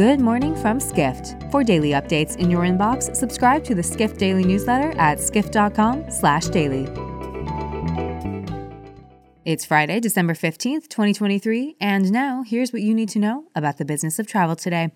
Good morning from Skift. For daily updates in your inbox, subscribe to the Skift Daily newsletter at skift.com/daily. It's Friday, December 15th, 2023, and now here's what you need to know about the business of travel today.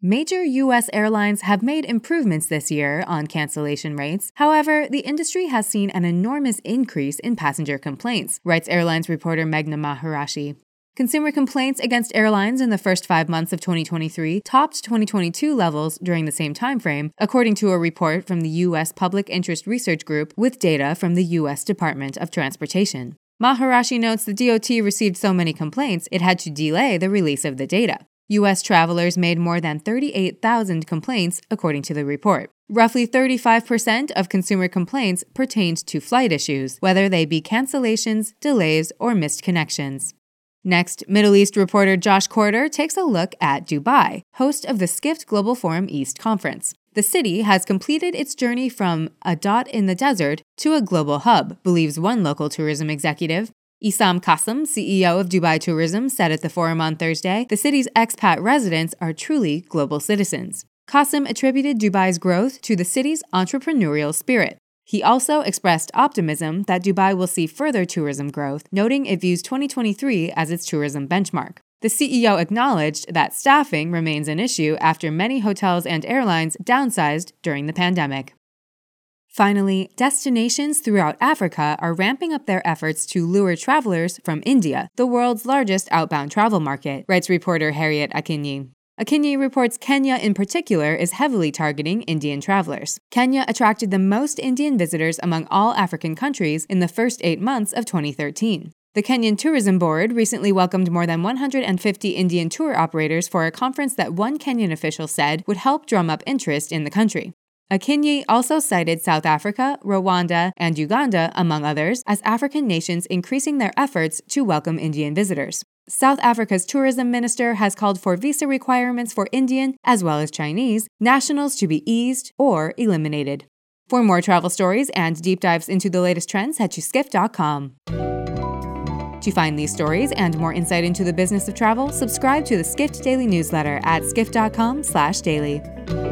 Major U.S. airlines have made improvements this year on cancellation rates. However, the industry has seen an enormous increase in passenger complaints, writes airlines reporter Meghna Maharishi. Consumer complaints against airlines in the first five months of 2023 topped 2022 levels during the same timeframe, according to a report from the U.S. Public Interest Research Group with data from the U.S. Department of Transportation. Maharishi notes the DOT received so many complaints it had to delay the release of the data. U.S. travelers made more than 38,000 complaints, according to the report. Roughly 35% of consumer complaints pertained to flight issues, whether they be cancellations, delays, or missed connections. Next, Middle East reporter Josh Corder takes a look at Dubai, host of the Skift Global Forum East Conference. The city has completed its journey from a dot in the desert to a global hub, believes one local tourism executive. Issam Kazim, CEO of Dubai Tourism, said at the forum on Thursday the city's expat residents are truly global citizens. Qasim attributed Dubai's growth to the city's entrepreneurial spirit. He also expressed optimism that Dubai will see further tourism growth, noting it views 2023 as its tourism benchmark. The CEO acknowledged that staffing remains an issue after many hotels and airlines downsized during the pandemic. Finally, destinations throughout Africa are ramping up their efforts to lure travelers from India, the world's largest outbound travel market, writes reporter Harriet Akinyi. Akinyi reports Kenya in particular is heavily targeting Indian travelers. Kenya attracted the most Indian visitors among all African countries in the first eight months of 2013. The Kenyan Tourism Board recently welcomed more than 150 Indian tour operators for a conference that one Kenyan official said would help drum up interest in the country. Akinyi also cited South Africa, Rwanda, and Uganda, among others, as African nations increasing their efforts to welcome Indian visitors. South Africa's tourism minister has called for visa requirements for Indian, as well as Chinese, nationals to be eased or eliminated. For more travel stories and deep dives into the latest trends, head to skift.com. To find these stories and more insight into the business of travel, subscribe to the Skift Daily newsletter at skift.com/daily.